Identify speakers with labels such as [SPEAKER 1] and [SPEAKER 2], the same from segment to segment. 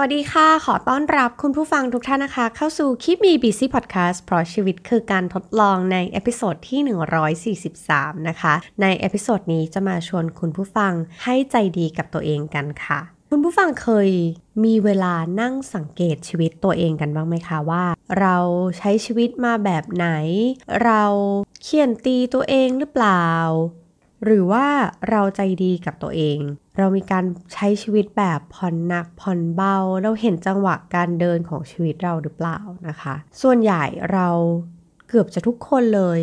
[SPEAKER 1] สวัสดีค่ะ ขอต้อนรับคุณผู้ฟังทุกท่านนะคะ เข้าสู่คิมมี ่บีซี่ Podcast เพราะชีวิตคือการทดลองใน episode ที่ 143 นะคะ ใน episode นี้จะมาชวนคุณผู้ฟังให้ใจดีกับตัวเองกันค่ะ คุณผู้ฟังเคยมีเวลานั่งสังเกตชีวิตตัวเองกันบ้างไหมคะว่า เราใช้ชีวิตมาแบบไหน เราเฆี่ยนตีตัวเองหรือเปล่า หรือว่าเราใจดีกับตัวเอง เรามีการใช้ชีวิตแบบผ่อนหนักผ่อนเบา เราเห็นจังหวะการเดินของชีวิตเราหรือเปล่านะคะ ส่วนใหญ่เราเกือบจะทุกคนเลย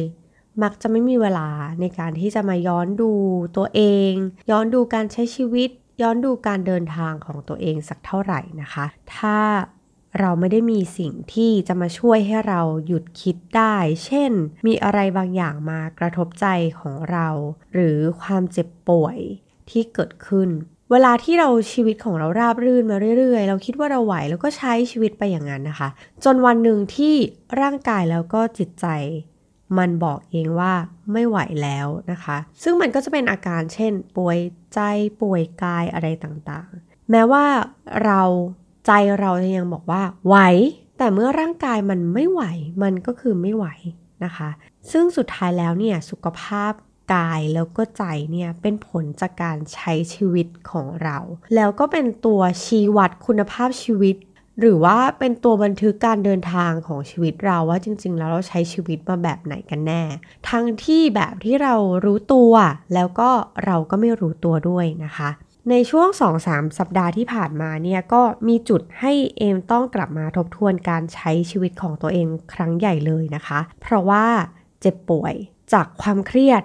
[SPEAKER 1] มักจะไม่มีเวลาในการที่จะมาย้อนดูตัวเอง ย้อนดูการใช้ชีวิต ย้อนดูการเดินทางของตัวเองสักเท่าไหร่นะคะ ถ้า เราไม่ได้มีสิ่งที่จะมาช่วยให้เราหยุดคิดได้ เช่น มีอะไรบางอย่างมากระทบใจของเรา หรือความเจ็บป่วยที่เกิดขึ้น เวลาที่เราชีวิตของเราราบรื่นมาเรื่อยๆ เราคิดว่าเราไหวแล้วก็ใช้ชีวิตไปอย่างนั้นนะคะ จนวันหนึ่งที่ร่างกายแล้วก็จิตใจ มันบอกเองว่าไม่ไหวแล้วนะคะ ซึ่งมันก็จะเป็นอาการเช่น ป่วยใจป่วยกายอะไรต่างๆ แม้ว่าเรา ใจเราจะยังบอกว่าไหว แต่เมื่อร่างกายมันไม่ไหว มันก็คือไม่ไหวนะคะ ซึ่งสุดท้ายแล้วเนี่ยสุขภาพกายแล้วก็ใจเนี่ยเป็นผลจากการใช้ชีวิตของเรา แล้วก็เป็นตัวชี้วัดคุณภาพชีวิต หรือว่าเป็นตัวบันทึกการเดินทางของชีวิตเราว่าจริง ๆ แล้วเราใช้ชีวิตมาแบบไหนกันแน่ ทั้งที่แบบที่เรารู้ตัว แล้วก็เราก็ไม่รู้ตัวด้วยนะคะ ในช่วง 2-3 สัปดาห์ที่ผ่านมาเนี่ยก็มีจุดให้เอมต้องกลับมาทบทวนการใช้ชีวิตของตัวเองครั้งใหญ่เลยนะคะ เพราะว่าเจ็บป่วยจากความเครียด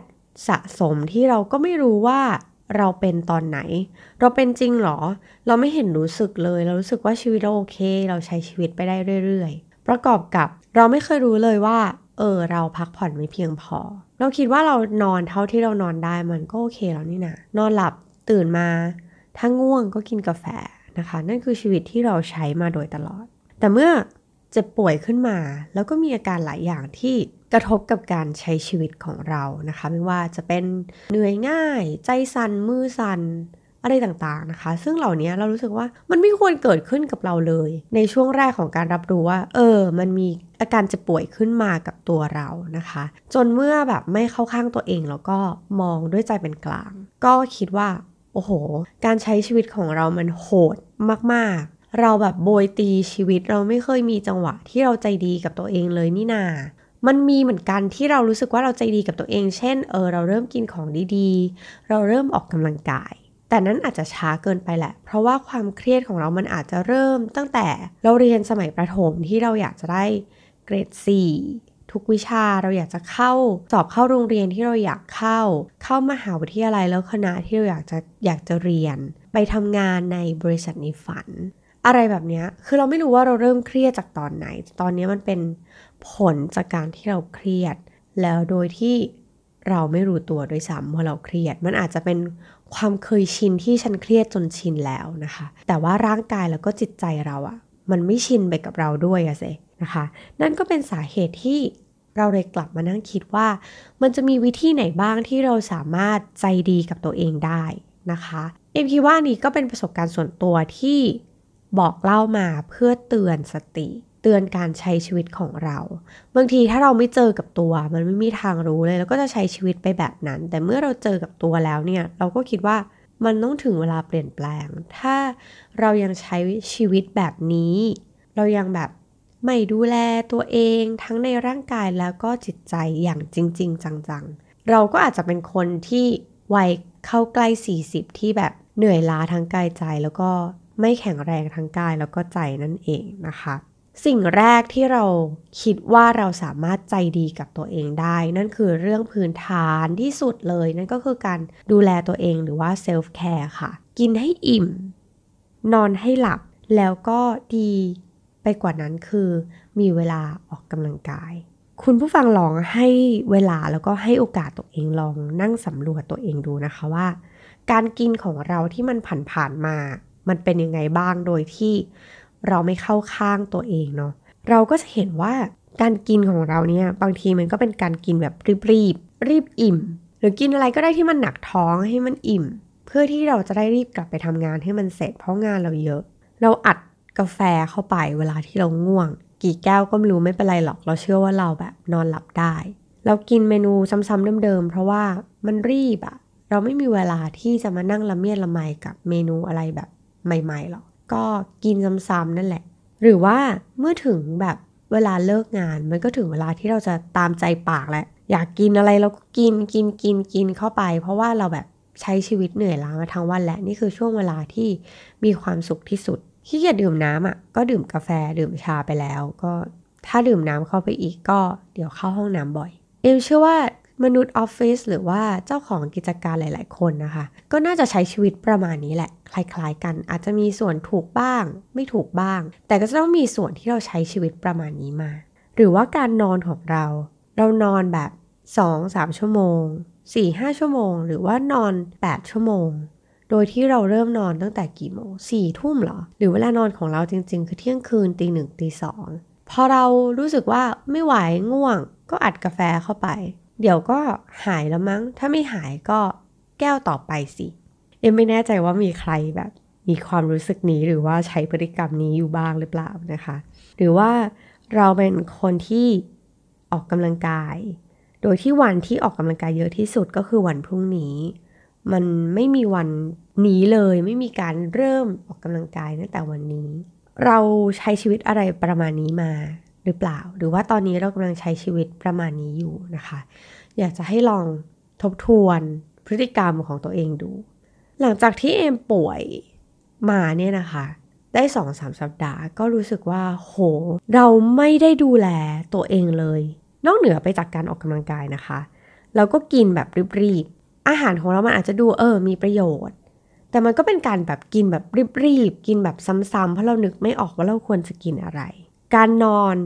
[SPEAKER 1] สะสมที่เราก็ไม่รู้ว่าเราเป็นตอนไหน เราเป็นจริงหรอ เราไม่เห็นรู้สึกเลย เรารู้สึกว่าชีวิตเราโอเค เราใช้ชีวิตไปได้เรื่อยๆ ประกอบกับเราไม่เคยรู้เลยว่า เออ เราพักผ่อนไม่เพียงพอ เราคิดว่าเรานอนเท่าที่เรานอนได้มันก็โอเคแล้วนี่นะนอนหลับ ตื่นมาถ้าง่วงก็กินกาแฟนะคะ นั่นคือชีวิตที่เราใช้มาโดยตลอด แต่เมื่อเจ็บป่วยขึ้นมา แล้วก็มีอาการหลายอย่างที่กระทบกับการใช้ชีวิตของเรานะคะ ไม่ว่าจะเป็นเหนื่อยง่าย ใจสัน่นมือสัน่นอะไรต่างๆนะคะ ซึ่งเหล่านี้เรารู้สึกว่ามันไม่ควรเกิดขึ้นกับเราเลย ในช่วงแรกของการรับรู้ว่า เออ มันมีอาการจะป่วยขึ้นมากับตัวเรานะคะ จนเมื่อแบบไม่เข้าข้างตัวเองแล้วก็มองด้วยใจเป็นกลาง ก็คิดว่า โอ้โห การใช้ชีวิตของเรามันโหดมากๆ เราแบบโบยตีชีวิตเราไม่เคยมีจังหวะที่เราใจดีกับตัวเองเลยนี่นา มันมีเหมือนกันที่เรารู้สึกว่าเราใจดีกับตัวเอง เช่น เออ เราเริ่มกินของดีๆ เราเริ่มออกกำลังกาย แต่นั้นอาจจะช้าเกินไปแหละ เพราะว่าความเครียดของเรามันอาจจะเริ่มตั้งแต่เราเรียนสมัยประถมที่เราอยากจะได้เกรด4 ทุกวิชาเราอยากจะเข้าสอบเข้าโรงเรียนที่เราอยากเข้า เข้ามหาวิทยาลัยแล้วคณะที่เราอยากจะอยากจะเรียน ไปทำงานในบริษัทในฝัน อะไรแบบนี้คือเราไม่รู้ว่าเราเริ่มเครียดจากตอนไหน ตอนนี้มันเป็นผลจากการที่เราเครียด แล้วโดยที่เราไม่รู้ตัวด้วยซ้ำว่าเราเครียด มันอาจจะเป็นความเคยชินที่ฉันเครียดจนชินแล้วนะคะ แต่ว่าร่างกายแล้วก็จิตใจเราอะมันไม่ชินไปกับเราด้วยอะเซนะคะ นั่นก็เป็นสาเหตุที่ เราเลยกลับมานั่งคิดว่า มันจะมีวิธีไหนบ้างที่เราสามารถใจดีกับตัวเองได้นะคะเอ็มคิดว่านี่ก็เป็นประสบการณ์ส่วนตัวที่บอกเล่ามาเพื่อเตือนสติ เตือนการใช้ชีวิตของเรา บางทีถ้าเราไม่เจอกับตัว มันไม่มีทางรู้เลยเราก็จะใช้ชีวิตไปแบบนั้น แต่เมื่อเราเจอกับตัวแล้วเนี่ยเราก็คิดว่ามันต้องถึงเวลาเปลี่ยนแปลง ถ้าเรายังใช้ชีวิตแบบนี้ เรายังแบบ ไม่ดูแลตัวเองทั้งในร่างกายแล้วก็จิตใจอย่างจริง ๆ จังๆ เราก็อาจจะเป็นคนที่วัยเข้าใกล้ 40 ที่แบบเหนื่อยล้าทั้งกายใจแล้วก็ไม่แข็งแรงทั้งกายแล้วก็ใจนั่นเองนะคะ สิ่งแรกที่เราคิดว่าเราสามารถใจดีกับตัวเองได้ นั่นคือเรื่องพื้นฐานที่สุดเลย นั่นก็คือการดูแลตัวเองหรือว่า self-care ค่ะ กินให้อิ่ม นอนให้หลับแล้วก็ดี ไปกว่านั้นคือมีเวลาออกกำลังกาย คุณผู้ฟังลองให้เวลาแล้วก็ให้โอกาสตัวเองลองนั่งสำรวจตัวเองดูนะคะว่า การกินของเราที่มันผ่านๆมา มันเป็นยังไงบ้างโดยที่เราไม่เข้าข้างตัวเองเนาะเราก็จะเห็นว่าการกินของเราเนี่ยบางทีมันก็เป็นการกินแบบรีบรีบรีบอิ่ม หรือกินอะไรก็ได้ที่มันหนักท้องให้มันอิ่ม เพื่อที่เราจะได้รีบกลับไปทำงานให้มันเสร็จเพราะงานเราเยอะ เราอัด กาแฟเข้าไปเวลาที่เราง่วง กี่แก้วก็ไม่รู้ไม่เป็นไรหรอก เราเชื่อว่าเราแบบนอนหลับได้ เรากินเมนูซ้ำๆเดิมๆเพราะว่ามันรีบอะเราไม่มีเวลาที่จะมานั่งละเมียดละไมกับเมนูอะไรแบบใหม่ๆหรอกก็กินซ้ำๆนั่นแหละ หรือว่าเมื่อถึงแบบเวลาเลิกงานมันก็ถึงเวลาที่เราจะตามใจปากแหล้วอยากกินอะไรเราก็กินกินกินกินเข้าไป เพราะว่าเราแบบใช้ชีวิตเหนื่อยล้ามาทั้งวันและนี่คือช่วงเวลาที่มีความสุขที่สุด ขี้เกียจดื่มน้ำอะก็ดื่มกาแฟดื่มชาไปแล้ว ก็ถ้าดื่มน้ำเข้าไปอีกก็เดี๋ยวเข้าห้องน้ำบ่อย เอ็มเชื่อว่ามนุษย์ออฟฟิศหรือว่าเจ้าของกิจการหลาย ๆ คนนะคะ ก็น่าจะใช้ชีวิตประมาณนี้แหละ คล้าย ๆ กัน อาจจะมีส่วนถูกบ้าง ไม่ถูกบ้าง แต่ก็จะต้องมีส่วนที่เราใช้ชีวิตประมาณนี้มา หรือว่าการนอนของเรา เรานอนแบบ 2-3 ชั่วโมง 4-5 ชั่วโมง หรือว่านอน 8 ชั่วโมง โดยที่เราเริ่มนอนตั้งแต่กี่โมงสี่ทุ่มเหรอ หรือเวลานอนของเราจริง ๆ คือเที่ยงคืนตีหนึ่งตีสองพอเรารู้สึกว่าไม่ไหวง่วง ก็อัดกาแฟเข้าไป เดี๋ยวก็หายแล้วมั้ง ถ้าไม่หายก็แก้วต่อไปสิ เอ็มไม่แน่ใจว่ามีใครแบบ มีความรู้สึกนี้หรือว่าใช้พฤติกรรมนี้อยู่บ้างหรือเปล่านะคะ หรือว่าเราเป็นคนที่ออกกำลังกาย โดยที่วันที่ออกกำลังกายเยอะที่สุดก็คือวันพรุ่งนี้ มันไม่มีวันนี้เลย ไม่มีการเริ่มออกกำลังกายตั้งแต่วันนี้ เราใช้ชีวิตอะไรประมาณนี้มาหรือเปล่า หรือว่าตอนนี้เรากำลังใช้ชีวิตประมาณนี้อยู่นะคะ อยากจะให้ลองทบทวนพฤติกรรมของตัวเองดู หลังจากที่เอมป่วยมาเนี่ยนะคะ ได้สองสามสัปดาห์ก็รู้สึกว่า โห เราไม่ได้ดูแลตัวเองเลย นอกเหนือไปจากการออกกำลังกายนะคะ เราก็กินแบบรีบ อาหารของเรามันอาจจะดูเออมีประโยชน์ แต่มันก็เป็นการแบบกินแบบรีบๆกินแบบซ้ำๆเพราะเรานึกไม่ออกว่าเราควรจะกินอะไร การนอน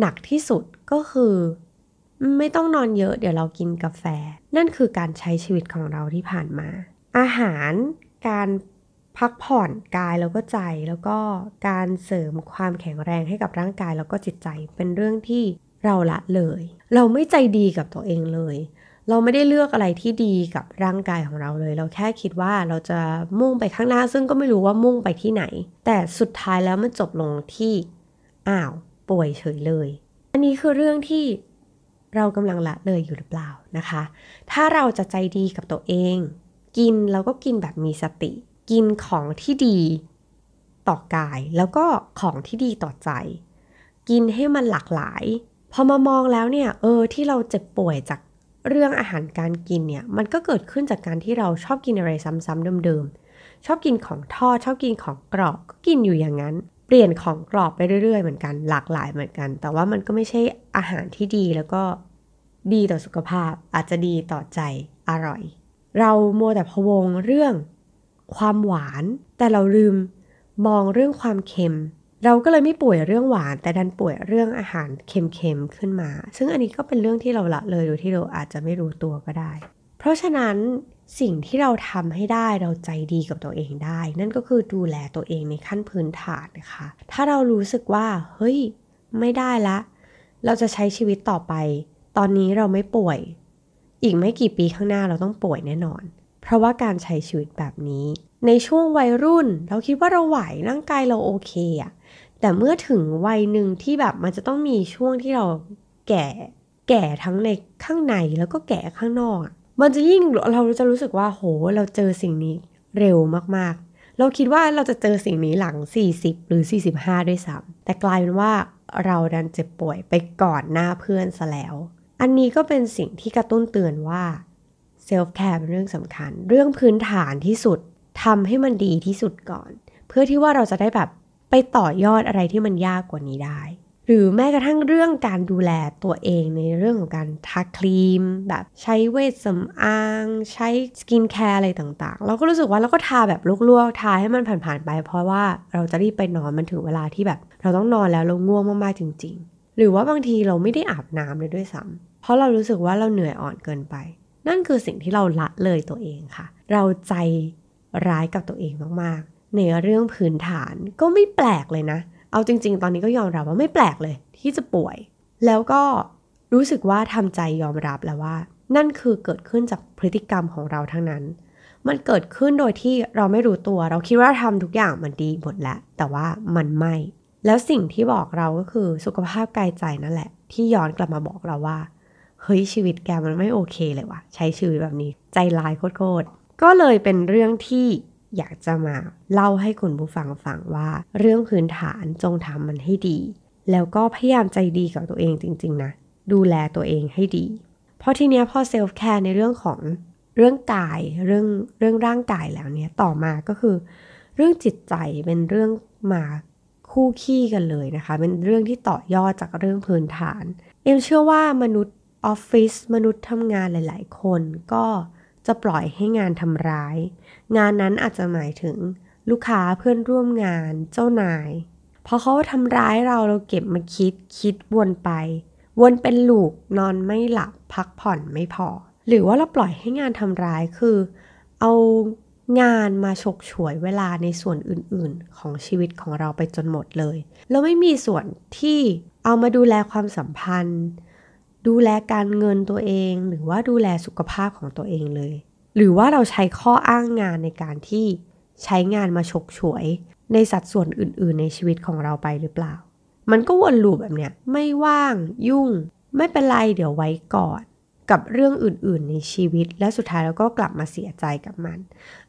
[SPEAKER 1] หนักที่สุดก็คือ ไม่ต้องนอนเยอะเดี๋ยวเรากินกาแฟ นั่นคือการใช้ชีวิตของเราที่ผ่านมา อาหารการพักผ่อนกายแล้วก็ใจแล้วก็การเสริมความแข็งแรงให้กับร่างกายแล้วก็จิตใจเป็นเรื่องที่เราละเลย เราไม่ใจดีกับตัวเองเลย เราไม่ได้เลือกอะไรที่ดีกับร่างกายของเราเลย เราแค่คิดว่าเราจะมุ่งไปข้างหน้า ซึ่งก็ไม่รู้ว่ามุ่งไปที่ไหน แต่สุดท้ายแล้วมันจบลงที่อ้าวป่วยเฉยเลย อันนี้คือเรื่องที่เรากำลังละเลยอยู่หรือเปล่านะคะ ถ้าเราจะใจดีกับตัวเอง กินแล้วก็กินแบบมีสติ กินของที่ดีต่อกาย แล้วก็ของที่ดีต่อใจ กินให้มันหลากหลาย พอมามองแล้วเนี่ย เออที่เราเจ็บป่วยจาก เรื่องอาหารการกินเนี่ยมันก็เกิดขึ้นจากการที่เราชอบกินอะไรซ้ำๆเดิมๆ ชอบกินของทอดชอบกินของกรอบก็กินอยู่อย่างนั้น เปลี่ยนของกรอบไปเรื่อยๆ เหมือนกันหลากหลายเหมือนกัน แต่ว่ามันก็ไม่ใช่อาหารที่ดีแล้วก็ดีต่อสุขภาพ อาจจะดีต่อใจอร่อย เราโมแต่พวงเรื่องความหวาน แต่เราลืมมองเรื่องความเค็ม เราก็เลยไม่ป่วยเรื่องหวาน แต่ดันป่วยเรื่องอาหารเค็มๆขึ้นมา ซึ่งอันนี้ก็เป็นเรื่องที่เราละเลยโดยที่เราอาจจะไม่รู้ตัวก็ได้ เพราะฉะนั้นสิ่งที่เราทำให้ได้เราใจดีกับตัวเองได้ นั่นก็คือดูแลตัวเองในขั้นพื้นฐานนะคะ ถ้าเรารู้สึกว่า เฮ้ย ไม่ได้ละ เราจะใช้ชีวิตต่อไป ตอนนี้เราไม่ป่วย อีกไม่กี่ปีข้างหน้าเราต้องป่วยแน่นอน เพราะว่าการใช้ชีวิตแบบนี้ ในช่วงวัยรุ่น เราคิดว่าเราไหวร่างกายเราโอเคอะ แต่เมื่อถึงวัยหนึ่งที่แบบมันจะต้องมีช่วงที่เราแก่แก่ทั้งในข้างในแล้วก็แก่ข้างนอกมันจะยิ่งเราจะรู้สึกว่าโห เราเจอสิ่งนี้เร็วมากๆ เราคิดว่าเราจะเจอสิ่งนี้หลัง 40 หรือ 45 ด้วยซ้ำแต่กลายเป็นว่าเราดันเจ็บป่วยไปก่อนหน้าเพื่อนซะแล้ว อันนี้ก็เป็นสิ่งที่กระตุ้นเตือนว่า self-care เป็นเรื่องสำคัญ เรื่องพื้นฐานที่สุดทำให้มันดีที่สุดก่อน เพื่อที่ว่าเราจะได้แบบ ไปต่อยอดอะไรที่มันยากกว่านี้ได้ หรือแม้กระทั่งเรื่องการดูแลตัวเองในเรื่องของการทาครีม แบบใช้เวชสำอาง ใช้ skincare อะไรต่างๆ เราก็รู้สึกว่าเราก็ทาแบบลวกๆ ทาให้มันผ่านๆไป เพราะว่าเราจะรีบไปนอนมันถึงเวลาที่แบบ เราต้องนอนแล้วเราง่วงมากๆจริง ๆ หรือว่าบางทีเราไม่ได้อาบน้ำเลยด้วยซ้ำเพราะเรารู้สึกว่าเราเหนื่อยอ่อนเกินไป นั่นคือสิ่งที่เราละเลยตัวเองค่ะ เราใจร้ายกับตัวเองมากๆ ในเรื่องพื้นฐานก็ไม่แปลกเลยนะ เอาจริง ๆ ตอนนี้ก็ยอมรับว่าไม่แปลกเลย ที่จะป่วย แล้วก็รู้สึกว่าทำใจยอมรับแล้วว่า นั่นคือเกิดขึ้นจากพฤติกรรมของเราทั้งนั้น มันเกิดขึ้นโดยที่เราไม่รู้ตัว เราคิดว่าทำทุกอย่างมันดีหมดแล้ว แต่ว่ามันไม่ แล้วสิ่งที่บอกเราก็คือสุขภาพกายใจนั่นแหละ ที่ย้อนกลับมาบอกเราว่า เฮ้ยชีวิตแกมันไม่โอเคเลยว่ะ ใช้ชีวิตแบบนี้ ใจร้ายโคตรก็เลยเป็นเรื่องที่ อยากจะมาเล่าให้คุณผู้ฟังฟังว่า เรื่องพื้นฐานจงทำมันให้ดี แล้วก็พยายามใจดีกับตัวเองจริง ๆ นะ ดูแลตัวเองให้ดี เพราะทีเนี้ยพอ self-care ในเรื่องของเรื่องกายเรื่องเรื่องร่างกายแล้วเนี่ยต่อมาก็คือ เรื่องจิตใจเป็นเรื่องมาคู่คี่กันเลยนะคะ เป็นเรื่องที่ต่อยอดจากเรื่องพื้นฐาน เอ็มเชื่อว่ามนุษย์ออฟฟิศมนุษย์ทำงานหลาย ๆ คนก็ จะปล่อยให้งานทำร้าย งานนั้นอาจจะหมายถึง ลูกค้าเพื่อนร่วมงานเจ้านายพอเขาทำร้ายเราเราเก็บมาคิดคิดวนไป วนเป็นลูกนอนไม่หลับพักผ่อนไม่พอ หรือว่าเราปล่อยให้งานทำร้ายคือ เอางานมาฉกฉวยเวลาในส่วนอื่นๆ ของชีวิตของเราไปจนหมดเลย แล้วไม่มีส่วนที่เอามาดูแลความสัมพันธ์ ดูแลการเงินตัวเอง หรือว่าดูแลสุขภาพของตัวเองเลย หรือว่าเราใช้ข้ออ้างงานในการที่ใช้งานมาฉกฉวย ในสัดส่วนอื่น ๆ ในชีวิตของเราไปหรือเปล่า มันก็วนลูปแบบเนี้ยไม่ว่างยุ่ง ไม่เป็นไรเดี๋ยวไว้ก่อน กับเรื่องอื่น ๆ ในชีวิต และสุดท้ายเราก็กลับมาเสียใจกับมัน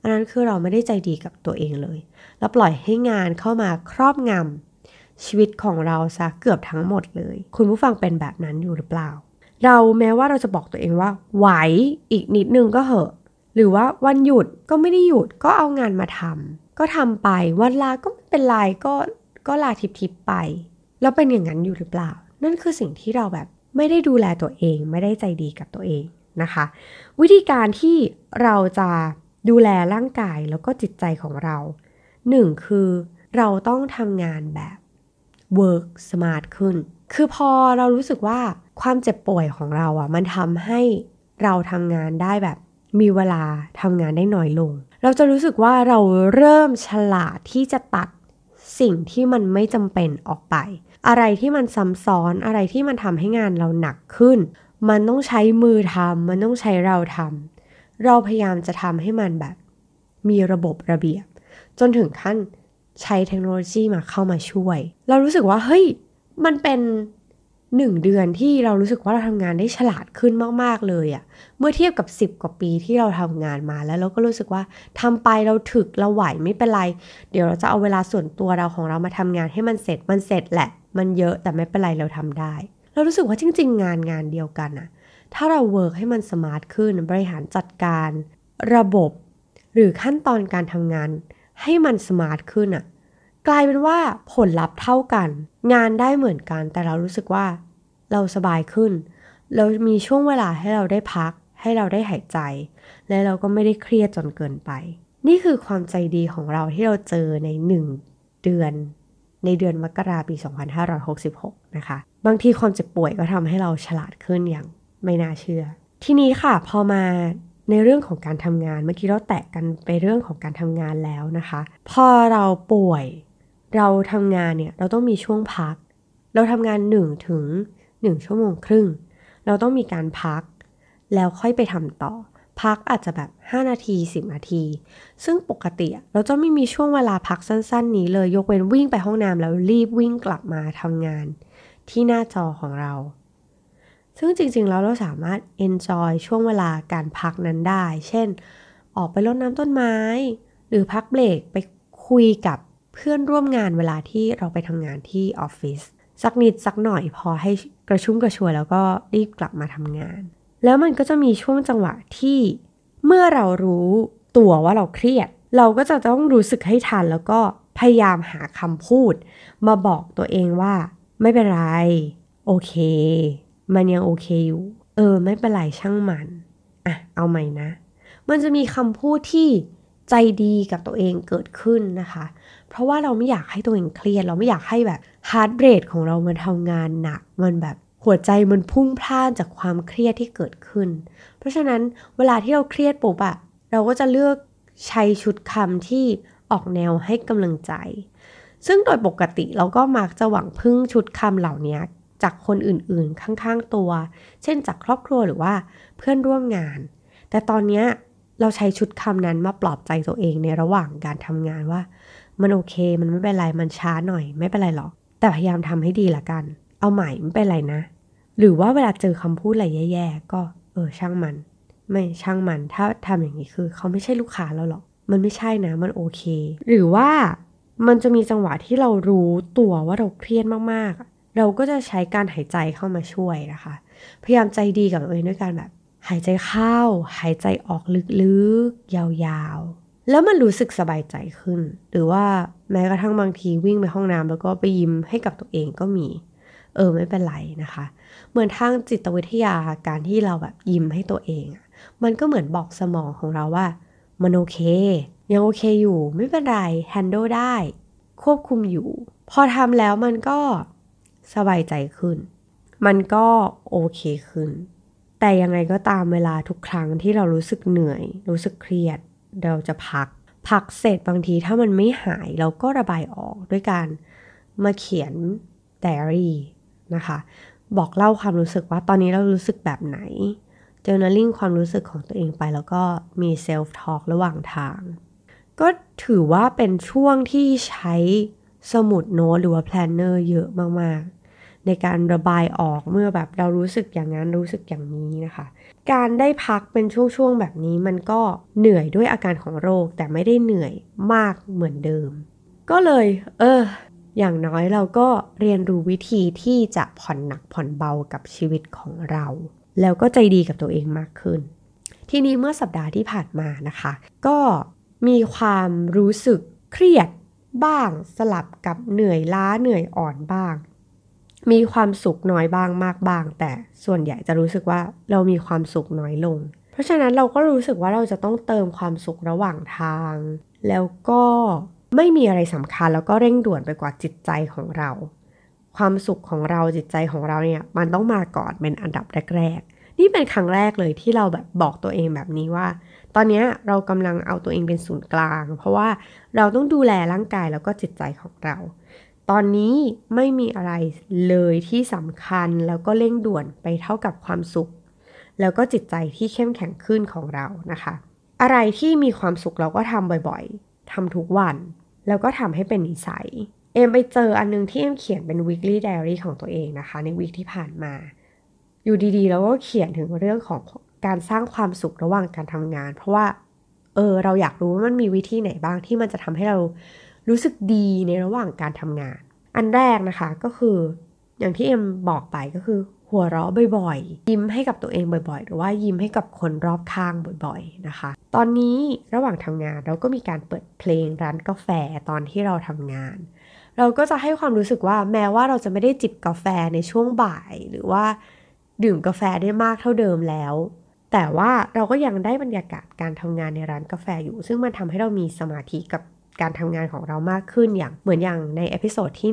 [SPEAKER 1] อันนั้นคือเราไม่ได้ใจดีกับตัวเองเลยแล้วปล่อยให้งานเข้ามาครอบงำชีวิตของเราซะเกือบทั้งหมดเลย คุณผู้ฟังเป็นแบบนั้นอยู่หรือเปล่า เราแม้ว่าเราจะบอกตัวเองว่า ไหวอีกนิดนึงก็เหอะ หรือว่าวันหยุดก็ไม่ได้หยุดก็เอางานมาทำก็ทำไปวันลาก็ไม่เป็นไรก็ก็ลาทิพๆไป แล้วเป็นอย่างนั้นอยู่หรือเปล่า นั่นคือสิ่งที่เราแบบไม่ได้ดูแลตัวเอง ไม่ได้ใจดีกับตัวเองนะคะ วิธีการที่เราจะดูแลร่างกายแล้วก็จิตใจของเราหนึ่งคือเราต้องทำงานแบบ work smart ขึ้น คือพอเรารู้สึกว่า ความเจ็บป่วยของเราอะ่ะ มันทำให้เราทำงานได้แบบ มีเวลาทำงานได้น้อยลง เราจะรู้สึกว่าเราเริ่มฉลาดที่จะตัดสิ่งที่มันไม่จำเป็นออกไป อะไรที่มันซ้ำซ้อนอะไรที่มันทำให้งานเราหนักขึ้น มันต้องใช้มือทำมันต้องใช้เราทำเราพยายามจะทำให้มันแบบ มีระบบระเบียบ จนถึงขั้นใช้เทคโนโลยีมาเข้ามาช่วย เรารู้สึกว่าเฮ้ยมันเป็น หนึ่งเดือนที่เรารู้สึกว่าเราทำงานได้ฉลาดขึ้นมาก ๆ เลยอะเมื่อเทียบกับ 10 กว่าปีที่เราทำงานมาแล้วเราก็รู้สึกว่าทำไปเราถึกเราไหวไม่เป็นไร เดี๋ยวเราจะเอาเวลาส่วนตัวเราของเรามาทำงานให้มันเสร็จมันเสร็จแหละ มันเยอะแต่ไม่เป็นไรเราทำได้ เรารู้สึกว่าจริง ๆ งานงานเดียวกันอะถ้าเรา work ให้มัน smart ขึ้นบริหารจัดการ ระบบ หรือขั้นตอนการทำงานให้มัน smart ขึ้นอะ กลายเป็นว่าผลลัพธ์เท่ากัน งานได้เหมือนกัน แต่เรารู้สึกว่าเราสบายขึ้น เรามีช่วงเวลาให้เราได้พัก ให้เราได้หายใจ และเราก็ไม่ได้เครียดจนเกินไป นี่คือความใจดีของเราที่เราเจอในหนึ่งเดือน ในเดือนมกราปี 2566 นะคะ บางทีความเจ็บป่วยก็ทำให้เราฉลาดขึ้นอย่างไม่น่าเชื่อ ทีนี้ค่ะพอมาในเรื่องของการทำงานเมื่อกี้เราแตะกันไปเรื่องของการทำงานแล้วนะคะ พอเราป่วย เราทำงานเนี่ยเราต้องมีช่วงพัก เราทำงาน1ถึง1ชั่วโมงครึ่ง เราต้องมีการพัก แล้วค่อยไปทำต่อ พักอาจจะแบบ 5 นาที 10 นาที ซึ่งปกติเราจะไม่มีช่วงเวลาพักสั้น ๆ นี้เลยยกเว้นวิ่งไปห้องน้ำแล้วรีบวิ่งกลับมาทำงาน ที่หน้าจอของเรา ซึ่งจริง ๆ แล้วเราสามารถ enjoy ช่วงเวลาการพักนั้นได้ เช่น ออกไปรดน้ำต้นไม้ หรือพักเบรกไปคุยกับ เพื่อนร่วมงานเวลาที่เราไปทำงานที่ออฟฟิศสักนิดสักหน่อยพอให้กระชุ่มกระชวยแล้วก็รีบกลับมาทำงาน แล้วมันก็จะมีช่วงจังหวะที่เมื่อเรารู้ตัวว่าเราเครียด เราก็จะต้องรู้สึกให้ทันแล้วก็พยายามหาคำพูด มาบอกตัวเองว่า ไม่เป็นไร โอเค มันยังโอเคอยู่ เออ ไม่เป็นไรช่างมันอะเอาใหม่นะ มันจะมีคำพูดที่ใจดีกับตัวเองเกิดขึ้นนะคะ เพราะว่าเราไม่อยากให้ตัวเองเครียด เราไม่อยากให้แบบ heart rate ของเรามันทำงานหนัก มันแบบหัวใจมันพุ่งพล่านจากความเครียดที่เกิดขึ้น เพราะฉะนั้นเวลาที่เราเครียดปุ๊บอะเราก็จะเลือกใช้ชุดคำที่ออกแนวให้กำลังใจ ซึ่งโดยปกติเราก็มักจะหวังพึ่งชุดคำเหล่านี้จากคนอื่นๆ ข้างๆตัว เช่นจากครอบครัวหรือว่าเพื่อนร่วมงาน แต่ตอนนี้เราใช้ชุดคำนั้นมาปลอบใจตัวเองในระหว่างการทำงานว่า มันโอเค มันไม่เป็นไร มันช้าหน่อย ไม่เป็นไรหรอก แต่พยายามทำให้ดีละกัน เอาใหม่ไม่เป็นไรนะ หรือว่าเวลาเจอคำพูดอะไรแย่ๆ ก็ เออ ช่างมัน ไม่ช่างมัน ถ้าทำอย่างนี้คือ เขาไม่ใช่ลูกค้าเราหรอก มันไม่ใช่นะ มันโอเค หรือว่ามันจะมีจังหวะที่เรารู้ตัวว่าเราเครียดมากๆ เราก็จะใช้การหายใจเข้ามาช่วยนะคะ พยายามใจดีกับตัวเองด้วยการแบบ หายใจเข้า หายใจออกลึกๆ ยาวๆ แล้วมันรู้สึกสบายใจขึ้น หรือว่าแม้กระทั่งบางทีวิ่งไปห้องน้ำแล้วก็ไปยิ้มให้กับตัวเองก็มี เออไม่เป็นไรนะคะ เหมือนทางจิตวิทยาการที่เราแบบยิ้มให้ตัวเอง มันก็เหมือนบอกสมองของเราว่า มันโอเค ยังโอเคอยู่ ไม่เป็นไรแฮนด์ลได้ ควบคุมอยู่ พอทำแล้วมันก็สบายใจขึ้น มันก็โอเคขึ้น แต่ยังไงก็ตามเวลาทุกครั้งที่เรารู้สึกเหนื่อย รู้สึกเครียด เราจะพัก พักเสร็จบางทีถ้ามันไม่หายเราก็ระบายออกด้วยการมาเขียนไดอารี่นะคะ บอกเล่าความรู้สึกว่าตอนนี้เรารู้สึกแบบไหน journaling ความรู้สึกของตัวเองไปแล้วก็มี self talk ระหว่างทาง ก็ถือว่าเป็นช่วงที่ใช้สมุดโน้ตหรือว่า planner เยอะมากๆ ในการระบายออกเมื่อแบบเรารู้สึกอย่างนั้นรู้สึกอย่างนี้นะคะ การได้พักเป็นช่วงๆแบบนี้มันก็เหนื่อยด้วยอาการของโรคแต่ไม่ได้เหนื่อยมากเหมือนเดิม ก็เลย เออ อย่างน้อยเราก็เรียนรู้วิธีที่จะผ่อนหนักผ่อนเบากับชีวิตของเรา แล้วก็ใจดีกับตัวเองมากขึ้น ทีนี้เมื่อสัปดาห์ที่ผ่านมานะคะ ก็มีความรู้สึกเครียดบ้างสลับกับเหนื่อยล้าเหนื่อยอ่อนบ้าง มีความสุขน้อยบ้างมากบ้าง แต่ส่วนใหญ่จะรู้สึกว่าเรามีความสุขน้อยลง เพราะฉะนั้นเราก็รู้สึกว่าเราจะต้องเติมความสุขระหว่างทาง แล้วก็ไม่มีอะไรสำคัญแล้วก็เร่งด่วนไปกว่าจิตใจของเรา ความสุขของเราจิตใจของเราเนี่ยมันต้องมาก่อนเป็นอันดับแรกๆนี่เป็นครั้งแรกเลยที่เราแบบบอกตัวเองแบบนี้ว่า ตอนนี้เรากำลังเอาตัวเองเป็นศูนย์กลาง เพราะว่าเราต้องดูแลร่างกายแล้วก็จิตใจของเรา ตอนนี้ไม่มีอะไรเลยที่สำคัญแล้วก็เร่งด่วนไปเท่ากับความสุข แล้วก็จิตใจที่เข้มแข็งขึ้นของเรานะคะ อะไรที่มีความสุขเราก็ทำบ่อยๆทำทุกวัน แล้วก็ทำให้เป็นนิสัย เอ็มไปเจออันนึงที่เอ็มเขียนเป็น weekly diary ของตัวเองนะคะ ในวีคที่ผ่านมา อยู่ดีๆ แล้วก็เขียนถึงเรื่องของการสร้างความสุขระหว่างการทำงาน เพราะว่าเออเราอยากรู้ว่ามันมีวิธีไหนบ้างที่มันจะทำให้เรา รู้สึกดีในระหว่างการทำงาน อันแรกนะคะก็คืออย่างที่เอ็มบอกไปก็คือ หัวเราะบ่อยๆ ยิ้มให้กับตัวเองบ่อยๆ หรือว่ายิ้มให้กับคนรอบข้างบ่อยๆนะคะ ตอนนี้ระหว่างทำงานเราก็มีการเปิดเพลงร้านกาแฟตอนที่เราทำงาน เราก็จะให้ความรู้สึกว่าแม้ว่าเราจะไม่ได้จิบกาแฟในช่วงบ่าย หรือว่าดื่มกาแฟได้มากเท่าเดิมแล้ว แต่ว่าเราก็ยังได้บรรยากาศการทำงานในร้านกาแฟอยู่ ซึ่งมันทำให้เรามีสมาธิกับ การทำงานของเรามากขึ้นอย่างเหมือนอย่างใน episode ที่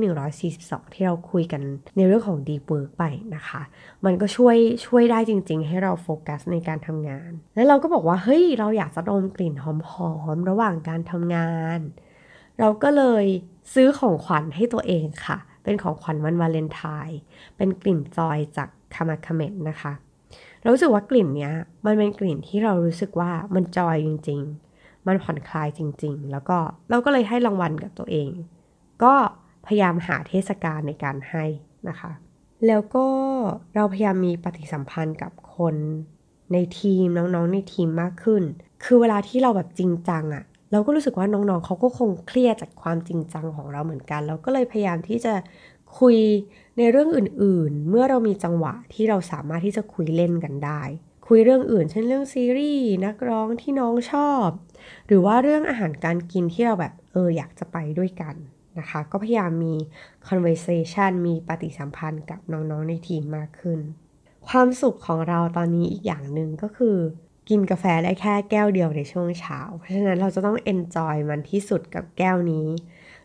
[SPEAKER 1] 142 ที่เราคุยกันในเรื่องของ Deep Work ไปนะคะ มันก็ช่วยช่วยได้จริง ๆ ให้เราโฟกัสในการทำงาน แล้วเราก็บอกว่า เฮ้ย เราอยากจะดมกลิ่นหอมๆ ระหว่างการทำงาน เราก็เลยซื้อของขวัญให้ตัวเองค่ะ เป็นของขวัญวันวาเลนไทน์เป็นกลิ่น Joy จาก Karmakamet นะคะเรารู้สึกว่ากลิ่นเนี้ย มันเป็นกลิ่นที่เรารู้สึกว่ามัน joy จริง ๆ มันผ่อนคลายจริง ๆ แล้วก็เราก็เลยให้รางวัลกับตัวเอง ก็พยายามหาเทศกาลในการให้นะคะ แล้วก็เราพยายามมีปฏิสัมพันธ์กับคนในทีมน้องๆในทีมมากขึ้น คือเวลาที่เราแบบจริงจังอะเราก็รู้สึกว่าน้องๆเขาก็คงเครียดจากความจริงจังของเราเหมือนกัน เราก็เลยพยายามที่จะคุยในเรื่องอื่นๆ เมื่อเรามีจังหวะที่เราสามารถที่จะคุยเล่นกันได้ คุยเรื่องอื่น เช่นเรื่องซีรีส์นักร้องที่น้องชอบ หรือว่าเรื่องอาหารการกินที่เราแบบเอออยากจะไปด้วยกันนะคะ ก็พยายามมี conversation มีปฏิสัมพันธ์กับน้องๆในทีมมากขึ้น ความสุขของเราตอนนี้อีกอย่างหนึ่งก็คือ กินกาแฟได้แค่แก้วเดียวในช่วงเช้า เพราะฉะนั้นเราจะต้อง enjoy มันที่สุดกับแก้วนี้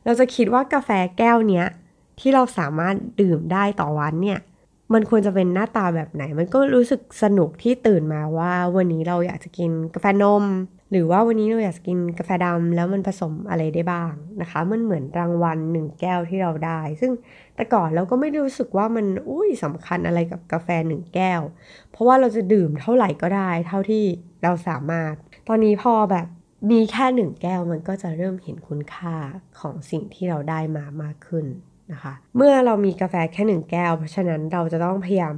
[SPEAKER 1] เราจะคิดว่ากาแฟแก้วเนี้ยที่เราสามารถดื่มได้ต่อวันเนี่ย มันควรจะเป็นหน้าตาแบบไหน มันก็รู้สึกสนุกที่ตื่นมาว่า วันนี้เราอยากจะกินกาแฟนม หรือว่าวันนี้เราอยากจะกินกาแฟดำแล้วมันผสมอะไรได้บ้างนะคะ มันเหมือนรางวัลหนึ่งแก้วที่เราได้ ซึ่งแต่ก่อนเราก็ไม่รู้สึกว่ามันอุ้ยสำคัญอะไรกับกาแฟหนึ่งแก้ว เพราะว่าเราจะดื่มเท่าไหร่ก็ได้ เท่าที่เราสามารถ ตอนนี้พอแบบมีแค่หนึ่งแก้วมันก็จะเริ่มเห็นคุณค่าของสิ่งที่เราได้มามากขึ้น นะคะ เมื่อเรามีกาแฟแค่หนึ่งแก้ว เพราะฉะนั้นเราจะต้องพยายาม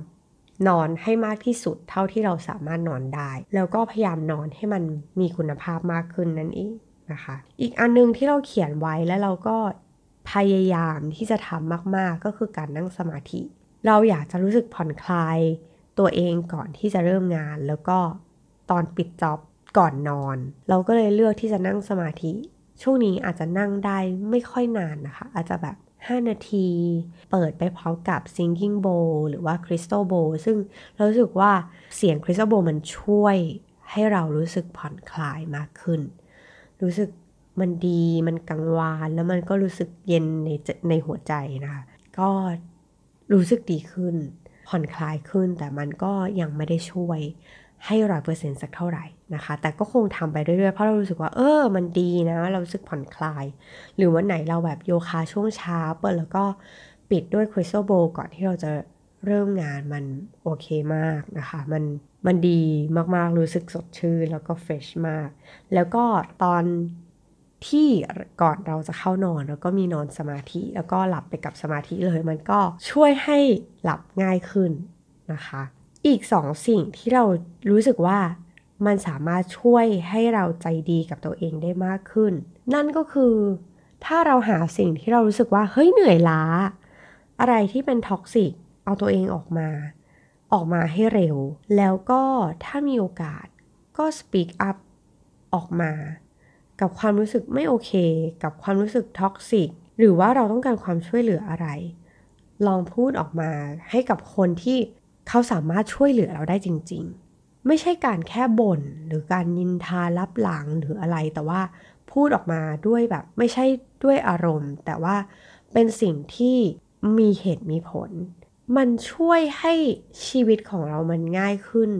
[SPEAKER 1] นอนให้มากที่สุดเท่าที่เราสามารถนอนได้ แล้วก็พยายามนอนให้มันมีคุณภาพมากขึ้นนั่นเองนะคะ อีกอันนึงที่เราเขียนไว้แล้วเราก็พยายามที่จะทำมากๆก็คือการนั่งสมาธิ เราอยากจะรู้สึกผ่อนคลาย ตัวเองก่อนที่จะเริ่มงาน แล้วก็ตอนปิดจ็อบก่อนนอน เราก็เลยเลือกที่จะนั่งสมาธิ ช่วงนี้อาจจะนั่งได้ไม่ค่อยนานนะคะ อาจจะแบบ 5 นาที เปิดไปพร้อมกับ singing bowl หรือว่า crystal bowl ซึ่งเรารู้สึกว่าเสียง crystal bowl มันช่วยให้เรารู้สึกผ่อนคลายมากขึ้น รู้สึกมันดีมันกังวานแล้วมันก็รู้สึกเย็นในในหัวใจนะคะก็รู้สึกดีขึ้น ผ่อนคลายขึ้นแต่มันก็ยังไม่ได้ช่วยให้ร้อยเปอร์เซ็นต์สักเท่าไหร่ นะคะ แต่ก็คงทำไปเรื่อยๆ เพราะเรารู้สึกว่าเออ มันดีนะ เรารู้สึกผ่อนคลาย หรือวันไหนเราแบบโยคะช่วงเช้าเปิดแล้วก็ปิดด้วยคริสตัลโบก่อนที่เราจะเริ่มงานมันโอเคมากนะคะ มันมันดีมากๆ รู้สึกสดชื่นแล้วก็เฟรชมาก แล้วก็ตอนที่ก่อนเราจะเข้านอนแล้วก็มีนอนสมาธิ แล้วก็หลับไปกับสมาธิเลย มันก็ช่วยให้หลับง่ายขึ้นนะคะ อีกสองสิ่งที่เรารู้สึกว่า มันสามารถช่วยให้เราใจดีกับตัวเองได้มากขึ้น นั่นก็คือ ถ้าเราหาสิ่งที่เรารู้สึกว่า เฮ้ยเหนื่อยล้า อะไรที่เป็นท็อกซิก เอาตัวเองออกมา ออกมาให้เร็ว แล้วก็ถ้ามีโอกาสก็ speak up ออกมา กับความรู้สึกไม่โอเค กับความรู้สึกท็อกซิก หรือว่าเราต้องการความช่วยเหลืออะไร ลองพูดออกมาให้กับคนที่เขาสามารถช่วยเหลือเราได้จริง ๆ ไม่ใช่การแค่บ่นหรือการนินทารับหลังหรืออะไร แต่ว่าพูดออกมาด้วยแบบไม่ใช่ด้วยอารมณ์ แต่ว่าเป็นสิ่งที่มีเหตุมีผล มันช่วยให้ชีวิตของเรามันง่ายขึ้น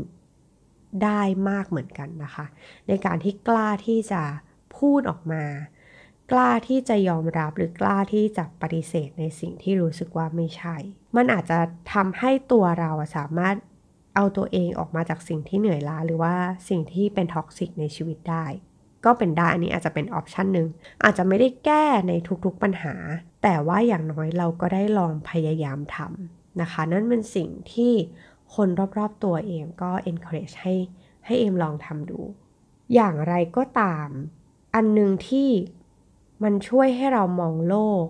[SPEAKER 1] ได้มากเหมือนกันนะคะ ในการที่กล้าที่จะพูดออกมา กล้าที่จะยอมรับหรือกล้าที่จะปฏิเสธในสิ่งที่รู้สึกว่าไม่ใช่ มันอาจจะทำให้ตัวเราสามารถ เอาตัวเองออกมาจากสิ่งที่เหนื่อยล้าหรือว่าสิ่งที่เป็น toxic ในชีวิตได้ ก็เป็นได้ อันนี้อาจจะเป็น option หนึ่งอาจจะไม่ได้แก้ในทุกๆปัญหา แต่ว่าอย่างน้อยเราก็ได้ลองพยายามทำนะคะ นั่นเป็นสิ่งที่คนรอบๆตัวเองก็ encourage ให้ให้เอมลองทำดู อย่างไรก็ตาม อันหนึ่งที่มันช่วยให้เรามองโลก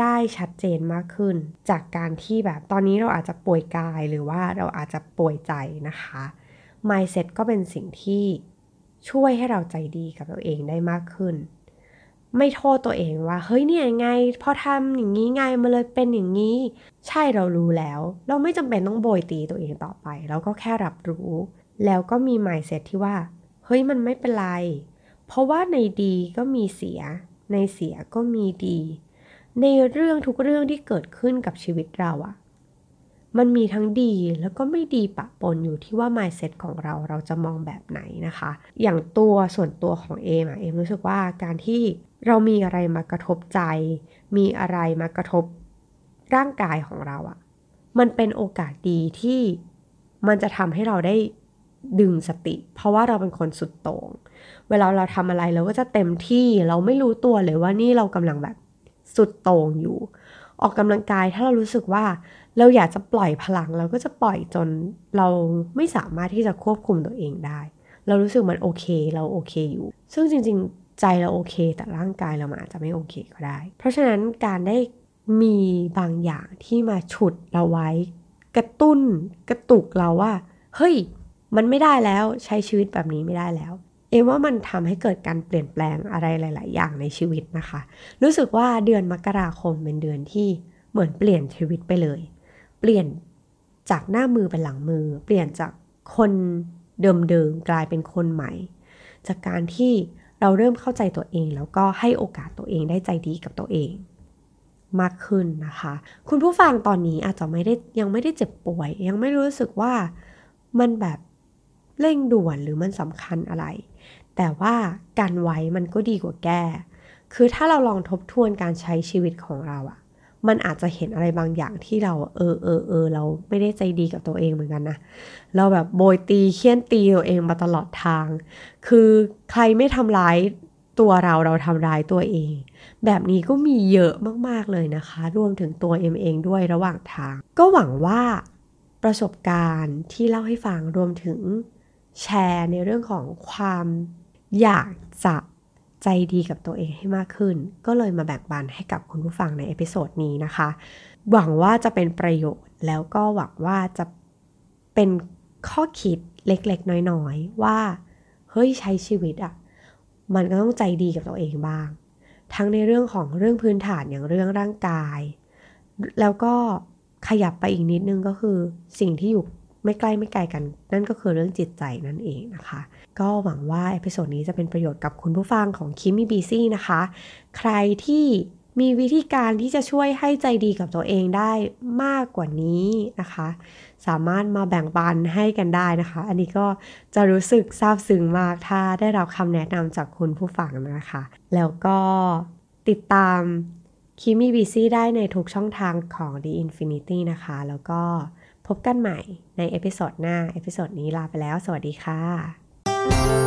[SPEAKER 1] ได้ชัดเจนมากขึ้น จากการที่แบบตอนนี้เราอาจจะป่วยกายหรือว่าเราอาจจะป่วยใจนะคะ mindset ก็เป็นสิ่งที่ช่วยให้เราใจดีกับตัวเองได้มากขึ้น ไม่โทษตัวเองว่า เฮ้ยเนี่ยไงพอทำอย่างนี้ไงมาเลยเป็นอย่างนี้ ใช่เรารู้แล้ว เราไม่จำเป็นต้องโบยตีตัวเองต่อไปเราก็แค่รับรู้ แล้วก็มี mindset ที่ว่า เฮ้ยมันไม่เป็นไร เพราะว่าในดีก็มีเสีย ในเสียก็มีดี ในเรื่องทุกเรื่องที่เกิดขึ้นกับชีวิตเราอะมันมีทั้งดีแล้วก็ไม่ดีปะปนอยู่ที่ว่า mindset ของเราเราจะมองแบบไหนนะคะ อย่างตัวส่วนตัวของเอมอะเอมรู้สึกว่าการที่เรามีอะไรมากระทบใจ มีอะไรมากระทบร่างกายของเราอะมันเป็นโอกาสดีที่มันจะทำให้เราได้ดึงสติ เพราะว่าเราเป็นคนสุดโต่งเวลาเราทำอะไรเราก็จะเต็มที่เราไม่รู้ตัวเลยว่านี่เรากำลังแบบ สุดโต่งอยู่ ออกกำลังกายถ้าเรารู้สึกว่าเราอยากจะปล่อยพลัง เราก็จะปล่อยจนเราไม่สามารถที่จะควบคุมตัวเองได้ เรารู้สึกมันโอเค เราโอเคอยู่ ซึ่งจริง ๆ ใจเราโอเค แต่ร่างกายเราอาจจะไม่โอเคก็ได้ เพราะฉะนั้นการได้มีบางอย่างที่มาฉุดเราไว้ กระตุ้นกระตุกเราว่า เฮ้ย มันไม่ได้แล้วใช้ชีวิตแบบนี้ไม่ได้แล้ว เอว่ามันทำให้เกิดการเปลี่ยนแปลงอะไรหลาย ๆ อย่างในชีวิตนะคะ รู้สึกว่าเดือนมกราคมเป็นเดือนที่เหมือนเปลี่ยนชีวิตไปเลย เปลี่ยนจากหน้ามือเป็นหลังมือ เปลี่ยนจากคนเดิม ๆ กลายเป็นคนใหม่ จากการที่เราเริ่มเข้าใจตัวเอง แล้วก็ให้โอกาสตัวเองได้ใจดีกับตัวเอง มากขึ้นนะคะ คุณผู้ฟังตอนนี้อาจจะไม่ได้ยังไม่ได้เจ็บป่วย ยังไม่รู้สึกว่ามันแบบเร่งด่วนหรือมันสำคัญอะไร แต่ว่าการไว้มันก็ดีกว่าแก้ คือถ้าเราลองทบทวนการใช้ชีวิตของเราอะมันอาจจะเห็นอะไรบางอย่างที่เราเออเออเออเราไม่ได้ใจดีกับตัวเองเหมือนกันนะ เราแบบโบยตีเคี่ยนตีตัวเองมาตลอดทาง คือใครไม่ทำร้ายตัวเราเราทำร้ายตัวเอง แบบนี้ก็มีเยอะมากๆเลยนะคะ รวมถึงตัวเอ็มเองด้วยระหว่างทาง ก็หวังว่าประสบการณ์ที่เล่าให้ฟังรวมถึงแชร์ในเรื่องของความ อยากจะใจดีกับตัวเองให้มากขึ้น ก็เลยมาแบ่งปันให้กับคุณผู้ฟังใน episode นี้นะคะ หวังว่าจะเป็นประโยชน์แล้วก็หวังว่าจะเป็นข้อคิดเล็กๆ น้อยๆ ว่า เฮ้ยใช้ชีวิตอะมันก็ต้องใจดีกับตัวเองบ้าง ทั้งในเรื่องของเรื่องพื้นฐานอย่างเรื่องร่างกาย แล้วก็ขยับไปอีกนิดนึงก็คือสิ่งที่อยู่ ไม่ใกล้ไม่ไกลกัน นั่นก็คือเรื่องจิตใจนั่นเองนะคะ ก็หวังว่า episode นี้จะเป็นประโยชน์กับคุณผู้ฟังของคิมมี่บีซี่นะคะ ใครที่มีวิธีการที่จะช่วยให้ใจดีกับตัวเองได้มากกว่านี้นะคะ สามารถมาแบ่งปันให้กันได้นะคะ อันนี้ก็จะรู้สึกซาบซึ้งมากถ้าได้รับคำแนะนำจากคุณผู้ฟังนะคะ แล้วก็ติดตามคิมมี่บีซี่ได้ในทุกช่องทางของ The Infinity นะคะ แล้วก็ พบกันใหม่ใน episode หน้า episode นี้ลาไปแล้ว สวัสดีค่ะ